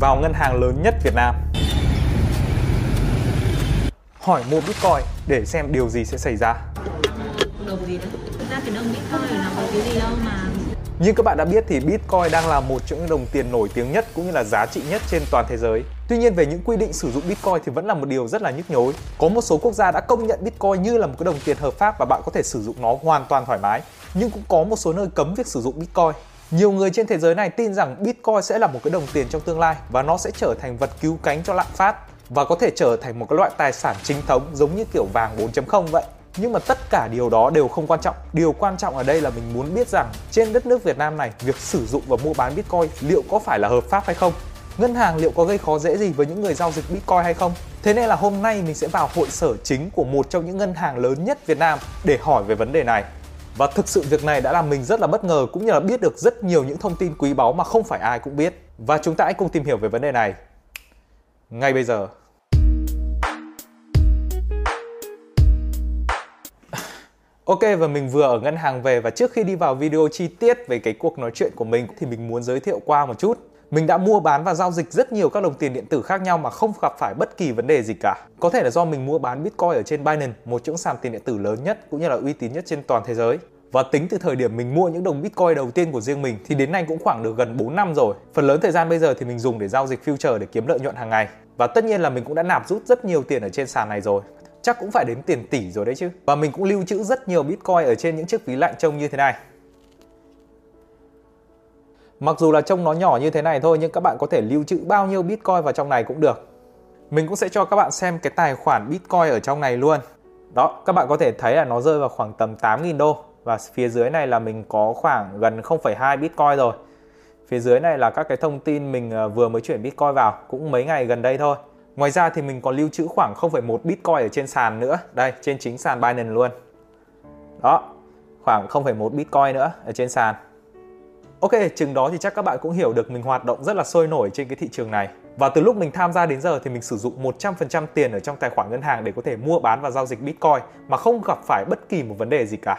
vào ngân hàng lớn nhất Việt Nam. Hỏi mua Bitcoin để xem điều gì sẽ xảy ra. đồng gì đó thực ra cái đồng bitcoin nó có cái gì đâu mà Như các bạn đã biết thì Bitcoin đang là một trong những đồng tiền nổi tiếng nhất cũng như là giá trị nhất trên toàn thế giới. Tuy nhiên về những quy định sử dụng Bitcoin thì vẫn là một điều rất là nhức nhối. Có một số quốc gia đã công nhận Bitcoin như là một cái đồng tiền hợp pháp và bạn có thể sử dụng nó hoàn toàn thoải mái. Nhưng cũng có một số nơi cấm việc sử dụng Bitcoin. Nhiều người trên thế giới này tin rằng Bitcoin sẽ là một cái đồng tiền trong tương lai và nó sẽ trở thành vật cứu cánh cho lạm phát và có thể trở thành một cái loại tài sản chính thống giống như kiểu vàng 4.0 vậy. Nhưng mà tất cả điều đó đều không quan trọng. Điều quan trọng ở đây là mình muốn biết rằng trên đất nước Việt Nam này, việc sử dụng và mua bán Bitcoin liệu có phải là hợp pháp hay không? Ngân hàng liệu có gây khó dễ gì với những người giao dịch Bitcoin hay không? Thế nên là hôm nay mình sẽ vào hội sở chính của một trong những ngân hàng lớn nhất Việt Nam để hỏi về vấn đề này. Và thực sự việc này đã làm mình rất là bất ngờ cũng như là biết được rất nhiều những thông tin quý báu mà không phải ai cũng biết. Và chúng ta hãy cùng tìm hiểu về vấn đề này ngay bây giờ. Ok, và mình vừa ở ngân hàng về và trước khi đi vào video chi tiết về cái cuộc nói chuyện của mình thì mình muốn giới thiệu qua một chút. Mình đã mua bán và giao dịch rất nhiều các đồng tiền điện tử khác nhau mà không gặp phải bất kỳ vấn đề gì cả. Có thể là do mình mua bán Bitcoin ở trên Binance, một trong sàn tiền điện tử lớn nhất cũng như là uy tín nhất trên toàn thế giới. Và tính từ thời điểm mình mua những đồng Bitcoin đầu tiên của riêng mình thì đến nay cũng khoảng được gần 4 năm rồi. Phần lớn thời gian bây giờ thì mình dùng để giao dịch future để kiếm lợi nhuận hàng ngày. Và tất nhiên là mình cũng đã nạp rút rất nhiều tiền ở trên sàn này rồi chắc cũng phải đến tiền tỷ rồi đấy chứ. Và mình cũng lưu trữ rất nhiều Bitcoin ở trên những chiếc ví lạnh trông như thế này. Mặc dù là trông nó nhỏ như thế này thôi nhưng các bạn có thể lưu trữ bao nhiêu Bitcoin vào trong này cũng được. Mình cũng sẽ cho các bạn xem cái tài khoản Bitcoin ở trong này luôn. Đó, các bạn có thể thấy là nó rơi vào khoảng tầm 8.000 đô và phía dưới này là mình có khoảng gần 0,2 Bitcoin rồi. Phía dưới này là các cái thông tin mình à, vừa mới chuyển Bitcoin vào, cũng mấy ngày gần đây thôi. Ngoài ra thì mình còn lưu trữ khoảng 0,1 Bitcoin ở trên sàn nữa. Đây, trên chính sàn Binance luôn. Đó, khoảng 0,1 Bitcoin nữa ở trên sàn. Ok, chừng đó thì chắc các bạn cũng hiểu được mình hoạt động rất là sôi nổi trên cái thị trường này. Và từ lúc mình tham gia đến giờ thì mình sử dụng 100% tiền ở trong tài khoản ngân hàng để có thể mua bán và giao dịch Bitcoin mà không gặp phải bất kỳ một vấn đề gì cả.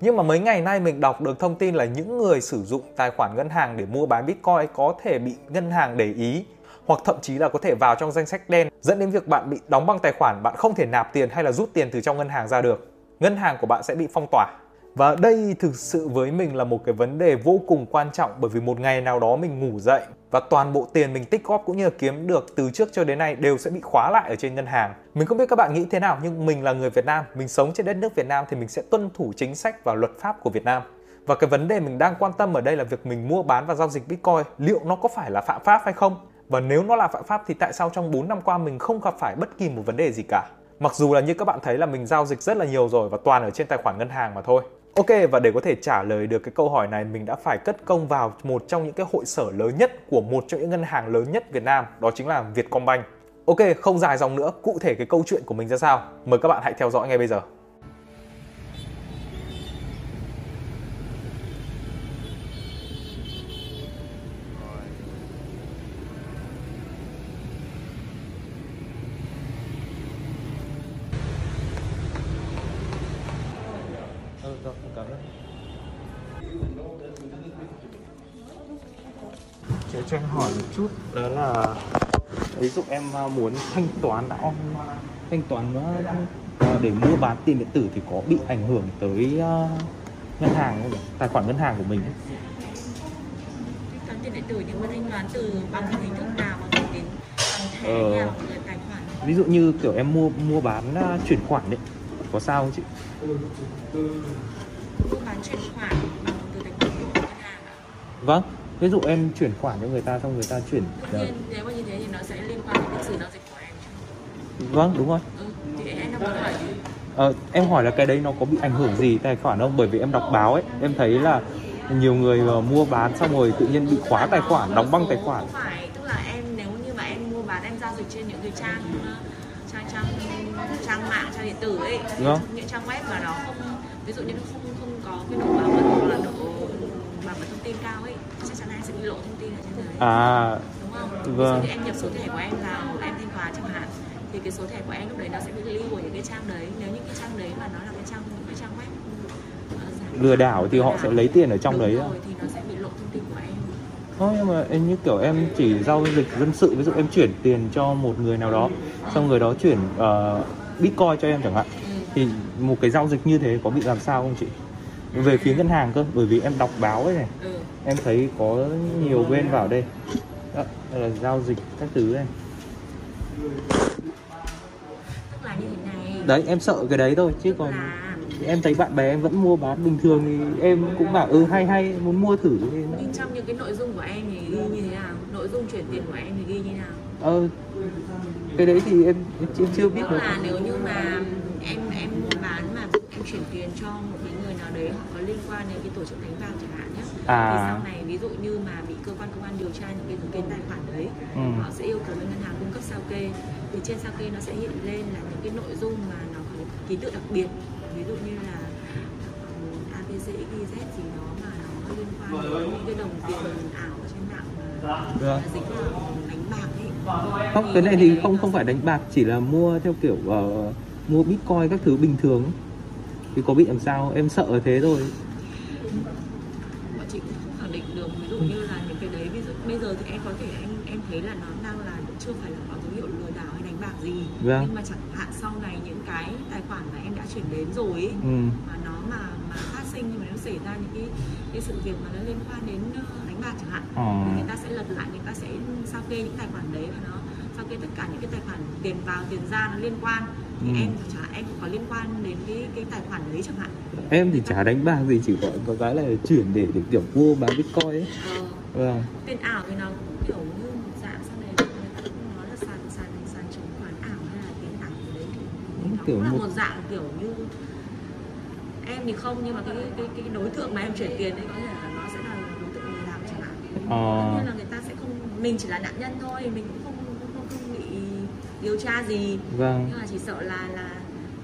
Nhưng mà mấy ngày nay mình đọc được thông tin là những người sử dụng tài khoản ngân hàng để mua bán Bitcoin có thể bị ngân hàng để ý hoặc thậm chí là có thể vào trong danh sách đen dẫn đến việc bạn bị đóng băng tài khoản, bạn không thể nạp tiền hay là rút tiền từ trong ngân hàng ra được. Ngân hàng của bạn sẽ bị phong tỏa. Và đây thực sự với mình là một cái vấn đề vô cùng quan trọng bởi vì một ngày nào đó mình ngủ dậy và toàn bộ tiền mình tích góp cũng như là kiếm được từ trước cho đến nay đều sẽ bị khóa lại ở trên ngân hàng. Mình không biết các bạn nghĩ thế nào nhưng mình là người Việt Nam, mình sống trên đất nước Việt Nam thì mình sẽ tuân thủ chính sách và luật pháp của Việt Nam. Và cái vấn đề mình đang quan tâm ở đây là việc mình mua bán và giao dịch Bitcoin liệu nó có phải là phạm pháp hay không? Và nếu nó là phạm pháp thì tại sao trong 4 năm qua mình không gặp phải bất kỳ một vấn đề gì cả? Mặc dù là như các bạn thấy là mình giao dịch rất là nhiều rồi và toàn ở trên tài khoản ngân hàng mà thôi. Ok và để có thể trả lời được cái câu hỏi này mình đã phải cất công vào một trong những cái hội sở lớn nhất của một trong những ngân hàng lớn nhất Việt Nam, đó chính là Vietcombank. Ok, không dài dòng nữa, cụ thể cái câu chuyện của mình ra sao? Mời các bạn hãy theo dõi ngay bây giờ. Rồi, cảm ơn. Chị cho em hỏi một chút đó là ví dụ em à, muốn thanh toán on thanh toán ờ, để mua bán tiền điện tử thì có bị ảnh hưởng tới ờ, ngân hàng không tài khoản ngân hàng của mình ấy? thanh tiền điện tử nhưng mà thanh toán từ bằng hình thức nào mà gửi đến bằng thẻ Ờ. tài khoản ví dụ như kiểu em mua mua bán à, chuyển khoản đấy có sao không chị? Bán chuyển khoản bằng từ tài khoản của ngân hàng ạ. Vâng ví dụ em chuyển khoản cho người ta xong người ta chuyển tất nhiên nếu mà như thế thì nó sẽ liên quan đến lịch sử giao dịch của em. Vâng đúng rồi. Ừ, thì em đang muốn hỏi Ờ, em hỏi là cái đấy nó có bị ảnh hưởng gì tài khoản không? Bởi vì em đọc báo ấy, em thấy là nhiều người ờ, mua bán xong rồi tự nhiên bị khóa tài khoản, đóng băng tài khoản. không phải tức là em nếu như mà em mua bán em giao dịch trên những cái trang ờ, trang trang trang mạng trang điện tử ấy Vâng. những trang web mà nó không ví dụ như nó không không có cái độ bảo mật hoặc là độ bảo mật thông tin cao ấy chắc chắn là sẽ bị lộ thông tin ở trên đấy À, đúng không? Vâng. Ví dụ như em nhập số thẻ của em vào em thanh toán chẳng hạn thì cái số thẻ của em lúc đấy nó sẽ bị lưu của những cái trang đấy nếu những cái trang đấy mà nó là cái trang những cái trang web ờ, lừa đảo thì họ sẽ lấy tiền ở trong Đúng đấy. rồi, thì nó sẽ bị lộ thông tin của em nhưng mà em như kiểu em chỉ giao dịch dân sự ví dụ em chuyển tiền cho một người nào đó xong người đó chuyển uh, bitcoin cho em chẳng hạn. Ừ. thì một cái giao dịch như thế có bị làm sao không chị? Về phía ngân hàng cơ bởi vì em đọc báo ấy này. Ừ. em thấy có nhiều bên vào đây. Đó, đây là giao dịch các thứ này. Đấy em sợ cái đấy thôi chứ còn em thấy bạn bè em vẫn mua bán. Bình thường thì em cũng bảo ừ hay hay muốn mua thử nhưng trong những cái nội dung của em thì ghi như thế nào? Nội dung chuyển tiền của em thì ghi như thế nào? Ờ cái đấy thì em, em chưa, biết tức là nếu như mà em em mua bán mà em chuyển tiền cho một cái người nào đấy họ có liên quan đến cái tổ chức đánh bạc chẳng hạn nhé À. thì sau này ví dụ như mà bị cơ quan công an điều tra những cái tin tài khoản đấy Ừ. họ sẽ yêu cầu bên ngân hàng cung cấp sao kê thì trên sao kê nó sẽ hiện lên là những cái nội dung mà nó có cái ký tự đặc biệt ví dụ như là um, ABC XYZ gì đó mà nó liên quan đến những cái đồng tiền ảo trên mạng ấy không cái này thì không không phải đánh bạc chỉ là mua theo kiểu ờ, mua bitcoin các thứ bình thường. Thì có bị làm sao? Em sợ thế thôi. Bọn chị cũng không khẳng định được. Ví dụ như là những cái đấy ví dụ bây giờ thì em có thể em em thấy là nó đang là chưa phải là có dấu hiệu lừa đảo hay đánh bạc gì. Vâng. nhưng mà chẳng hạn sau này những cái tài khoản mà em đã chuyển đến rồi ấy, ừ. mà nó mà mà phát sinh nhưng mà nó xảy ra những cái cái sự việc mà nó liên quan đến ờ, bạc chẳng hạn. Ờ. người ta sẽ lật lại người ta sẽ sao kê những tài khoản đấy và nó sao kê tất cả những cái tài khoản tiền vào tiền ra nó liên quan. Thì Ừ. em chẳng hạn em cũng có liên quan đến cái cái tài khoản đấy chẳng hạn. Em thì chả đánh bạc gì chỉ có có cái là chuyển để để kiểu mua bán bitcoin ấy. Ờ, vâng. Tiền ảo thì nó cũng kiểu như một dạng sau này người ta cũng nói là sàn sàn sàn chứng khoán ảo hay là tiền ảo đấy. Thì nó Kiểu cũng là một- một dạng kiểu như em thì không nhưng mà cái cái cái đối tượng mà em chuyển tiền ấy có thể là nó sẽ là Ờ. tất nhiên là người ta sẽ không mình chỉ là nạn nhân thôi mình cũng không không, không, không bị điều tra gì vâng nhưng mà chỉ sợ là là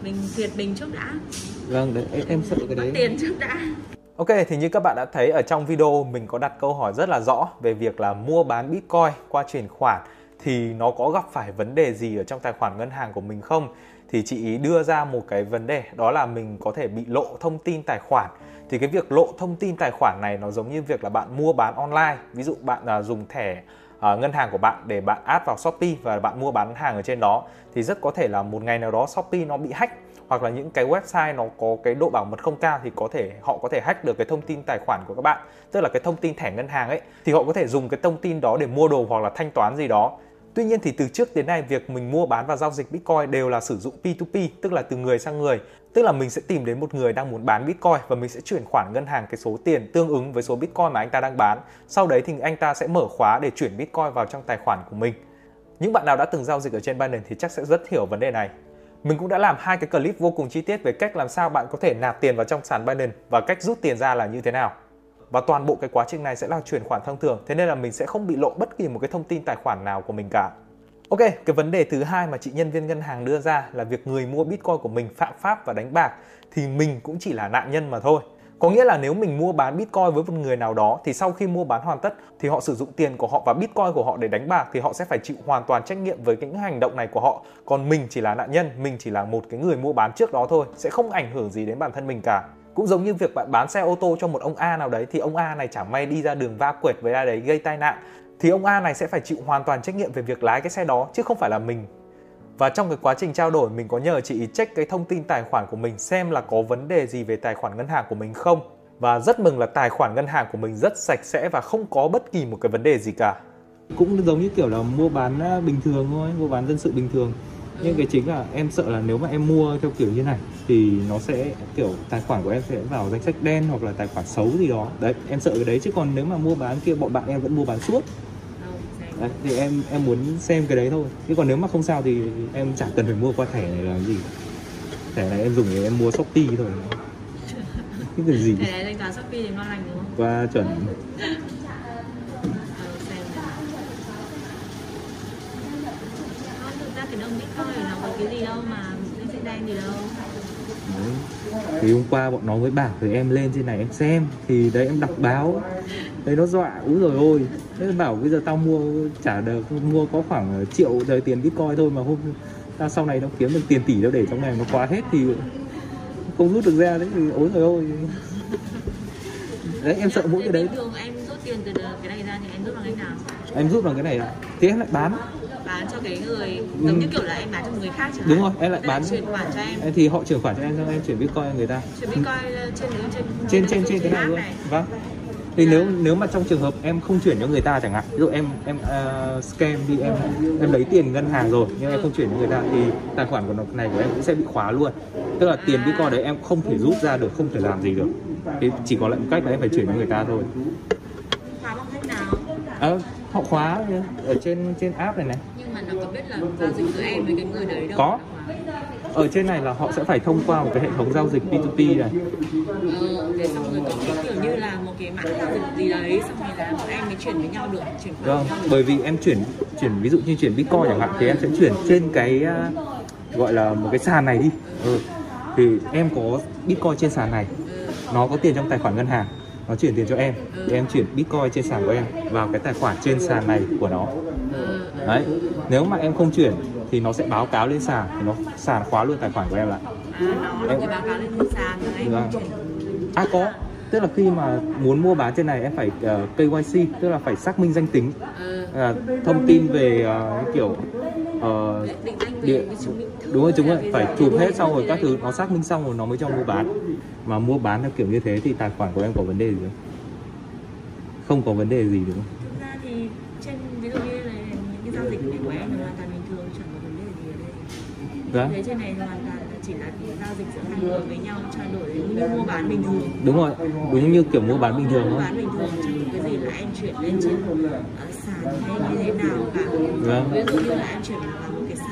mình thiệt mình trước đã vâng đấy em, em sợ cái đấy tiền trước đã Ok, thì như các bạn đã thấy ở trong video mình có đặt câu hỏi rất là rõ về việc là mua bán Bitcoin qua chuyển khoản thì nó có gặp phải vấn đề gì ở trong tài khoản ngân hàng của mình không? Thì chị ý đưa ra một cái vấn đề đó là mình có thể bị lộ thông tin tài khoản. Thì cái việc lộ thông tin tài khoản này nó giống như việc là bạn mua bán online. Ví dụ bạn à, dùng thẻ à, ngân hàng của bạn để bạn add vào Shopee và bạn mua bán hàng ở trên đó thì rất có thể là một ngày nào đó Shopee nó bị hack hoặc là những cái website nó có cái độ bảo mật không cao thì có thể họ có thể hack được cái thông tin tài khoản của các bạn tức là cái thông tin thẻ ngân hàng ấy thì họ có thể dùng cái thông tin đó để mua đồ hoặc là thanh toán gì đó Tuy nhiên thì từ trước đến nay việc mình mua bán và giao dịch Bitcoin đều là sử dụng P2P, tức là từ người sang người. Tức là mình sẽ tìm đến một người đang muốn bán Bitcoin và mình sẽ chuyển khoản ngân hàng cái số tiền tương ứng với số Bitcoin mà anh ta đang bán. Sau đấy thì anh ta sẽ mở khóa để chuyển Bitcoin vào trong tài khoản của mình. Những bạn nào đã từng giao dịch ở trên Binance thì chắc sẽ rất hiểu vấn đề này. Mình cũng đã làm hai cái clip vô cùng chi tiết về cách làm sao bạn có thể nạp tiền vào trong sàn Binance và cách rút tiền ra là như thế nào. Và toàn bộ cái quá trình này sẽ là chuyển khoản thông thường, thế nên là mình sẽ không bị lộ bất kỳ một cái thông tin tài khoản nào của mình cả. Ok, cái vấn đề thứ hai mà chị nhân viên ngân hàng đưa ra là việc người mua Bitcoin của mình phạm pháp và đánh bạc thì mình cũng chỉ là nạn nhân mà thôi. Có nghĩa là nếu mình mua bán Bitcoin với một người nào đó thì sau khi mua bán hoàn tất thì họ sử dụng tiền của họ và Bitcoin của họ để đánh bạc thì họ sẽ phải chịu hoàn toàn trách nhiệm với những hành động này của họ. Còn mình chỉ là nạn nhân, mình chỉ là một cái người mua bán trước đó thôi, sẽ không ảnh hưởng gì đến bản thân mình cả. Cũng giống như việc bạn bán xe ô tô cho một ông A nào đấy thì ông A này chẳng may đi ra đường va quệt với ai đấy gây tai nạn thì ông A này sẽ phải chịu hoàn toàn trách nhiệm về việc lái cái xe đó chứ không phải là mình. Và trong cái quá trình trao đổi mình có nhờ chị ý check cái thông tin tài khoản của mình xem là có vấn đề gì về tài khoản ngân hàng của mình không. Và rất mừng là tài khoản ngân hàng của mình rất sạch sẽ và không có bất kỳ một cái vấn đề gì cả. Cũng giống như kiểu là mua bán à, bình thường thôi, mua bán dân sự bình thường. Nhưng cái chính là em sợ là nếu mà em mua theo kiểu như này thì nó sẽ kiểu tài khoản của em sẽ vào danh sách đen hoặc là tài khoản xấu gì đó. Đấy, em sợ cái đấy. Chứ còn nếu mà mua bán kia bọn bạn em vẫn mua bán suốt. Đấy, thì em em muốn xem cái đấy thôi. Chứ còn nếu mà không sao thì em chẳng cần phải mua qua thẻ này làm gì. Thẻ này em dùng để em mua shopee thôi. Cái gì? Cái đấy đánh giá shopee thì ngon lành đúng không? Qua chuẩn Ờ, xem nào. Cái đồng bitcoin nó có cái gì đâu mà danh sách đen gì đâu. Đấy. thì hôm qua bọn nó mới bảo thì em lên trên này em xem. Thì đấy em đọc báo. Đấy nó dọa. Úi rồi ôi thế bảo bây giờ tao mua trả được mua có khoảng triệu đời tiền bitcoin thôi mà hôm tao sau này nó kiếm được tiền tỷ đâu để trong này nó quá hết thì không rút được ra đấy thì ối rồi ôi đấy em sợ mỗi cái đấy. thường em rút tiền từ cái này ra thì em giúp bằng cách nào? Em giúp bằng cái này ạ. Thì em lại bán bán cho cái người giống như kiểu là em bán cho người khác chẳng Ừ. đúng rồi em lại bán chuyển khoản cho em. Thì họ chuyển khoản cho em xong em chuyển bitcoin cho người ta. Chuyển bitcoin trên trên trên trên trên cái này luôn. vâng. Thì nếu nếu mà trong trường hợp em không chuyển cho người ta chẳng hạn ví dụ em em uh, scam đi em em lấy tiền ngân hàng rồi nhưng em không chuyển cho người ta thì tài khoản của nó này của em cũng sẽ bị khóa luôn. Tức là tiền bitcoin đấy em không thể rút ra được không thể làm gì được. Thì chỉ có lại một cách là em phải chuyển cho người ta thôi. Khóa bằng cách nào? À, họ khóa ở trên trên app này này nó có biết là giao dịch giữa em với cái người đấy đâu Có. ở trên này là họ sẽ phải thông qua một cái hệ thống giao dịch P2P này ờ, thế xong rồi có cái kiểu như là một cái mã giao dịch gì đấy xong rồi là bọn em mới chuyển với nhau được chuyển Vâng, với nhau được. bởi vì em chuyển chuyển ví dụ như chuyển Bitcoin chẳng hạn thì em sẽ chuyển trên cái à, gọi là một cái sàn này đi. Ừ. Thì em có Bitcoin trên sàn này, nó có tiền trong tài khoản ngân hàng, nó chuyển tiền cho em, thì em chuyển Bitcoin trên sàn của em vào cái tài khoản trên sàn này của nó. ờ. Đấy, nếu mà em không chuyển thì nó sẽ báo cáo lên sàn, thì nó sàn khóa luôn tài khoản của em lại. à, nó Em- báo cáo lên sàn rồi em Vâng. chuyển. À có, tức là khi mà muốn mua bán trên này em phải uh, KYC, tức là phải xác minh danh tính, ờ, à, thông tin về à, kiểu ờ, về địa đúng rồi chúng rồi phải chụp hết xong rồi các thứ nó xác minh xong rồi nó mới cho mua bán. Mà mua bán theo kiểu như thế thì tài khoản của em có vấn đề gì không? Không có vấn đề gì đúng không Dạ. thế trên này hoàn toàn chỉ là giao dịch giữa hai người với nhau trao đổi như mua bán bình thường. Đúng rồi đúng như kiểu mua bán bình thường mua bán bình thường chẳng có cái gì là em chuyển lên trên ờ, sàn hay như thế nào cả. Vâng. ví dụ như là em chuyển vào một cái sàn,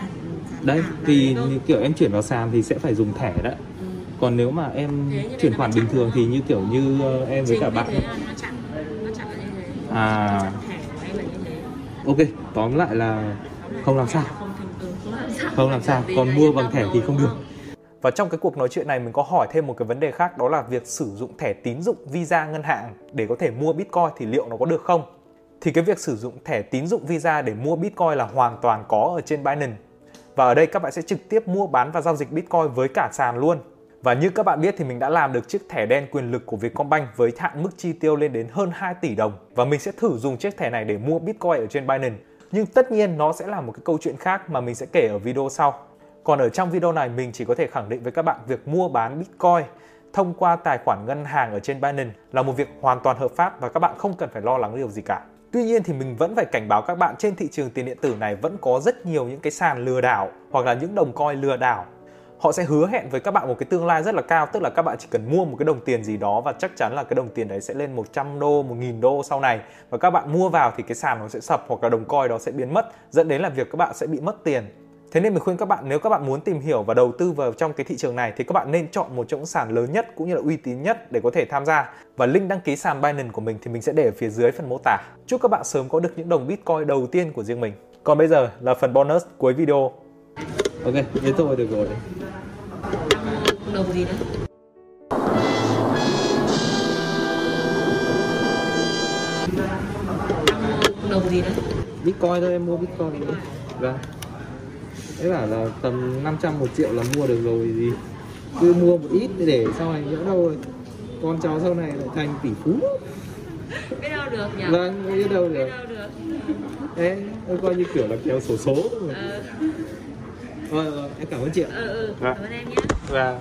sàn đấy thì như kiểu em chuyển vào sàn thì sẽ phải dùng thẻ đấy. Ừ. còn nếu mà em chuyển khoản bình thường thì như kiểu như ờ, em với cả bạn. thế là nó chặn nó chặn là như thế. À. ok tóm lại là không làm sao không, làm sao không làm sao còn mua bằng thẻ thì không được và trong cái cuộc nói chuyện này, mình có hỏi thêm một cái vấn đề khác, đó là việc sử dụng thẻ tín dụng Visa ngân hàng để có thể mua Bitcoin thì liệu nó có được không? Thì cái việc sử dụng thẻ tín dụng Visa để mua Bitcoin là hoàn toàn có ở trên Binance. Và ở đây các bạn sẽ trực tiếp mua bán và giao dịch Bitcoin với cả sàn luôn. Và như các bạn biết thì mình đã làm được chiếc thẻ đen quyền lực của Vietcombank với hạn mức chi tiêu lên đến hơn 2 tỷ đồng và mình sẽ thử dùng chiếc thẻ này để mua Bitcoin ở trên Binance. Nhưng tất nhiên nó sẽ là một cái câu chuyện khác mà mình sẽ kể ở video sau. Còn ở trong video này, mình chỉ có thể khẳng định với các bạn việc mua bán Bitcoin thông qua tài khoản ngân hàng ở trên Binance là một việc hoàn toàn hợp pháp và các bạn không cần phải lo lắng điều gì cả. Tuy nhiên thì mình vẫn phải cảnh báo các bạn trên thị trường tiền điện tử này vẫn có rất nhiều những cái sàn lừa đảo hoặc là những đồng coin lừa đảo. Họ sẽ hứa hẹn với các bạn một cái tương lai rất là cao, tức là các bạn chỉ cần mua một cái đồng tiền gì đó và chắc chắn là cái đồng tiền đấy sẽ lên 100 đô, 1000 đô sau này và các bạn mua vào thì cái sàn nó sẽ sập hoặc là đồng coin đó sẽ biến mất, dẫn đến là việc các bạn sẽ bị mất tiền. Thế nên mình khuyên các bạn nếu các bạn muốn tìm hiểu và đầu tư vào trong cái thị trường này thì các bạn nên chọn một trong những sàn lớn nhất cũng như là uy tín nhất để có thể tham gia. Và link đăng ký sàn Binance của mình thì mình sẽ để ở phía dưới phần mô tả. Chúc các bạn sớm có được những đồng Bitcoin đầu tiên của riêng mình. Còn bây giờ là phần bonus cuối video. Ok, thế thôi được rồi. đồng gì đấy mua đồng gì đấy Bitcoin thôi em mua Bitcoin nữa. Vâng. Thế bảo là tầm 500 một triệu là mua được rồi gì. Cứ mua một ít để sau này nhỡ đâu rồi con cháu sau này lại thành tỷ phú. biết đâu được nhỉ Vâng, biết đâu biết được. đâu được Đấy, tôi coi như kiểu là kéo sổ số. ờ Vâng, vâng, em cảm ơn chị ạ. ờ ừ, Dạ. cảm ơn em nhé Và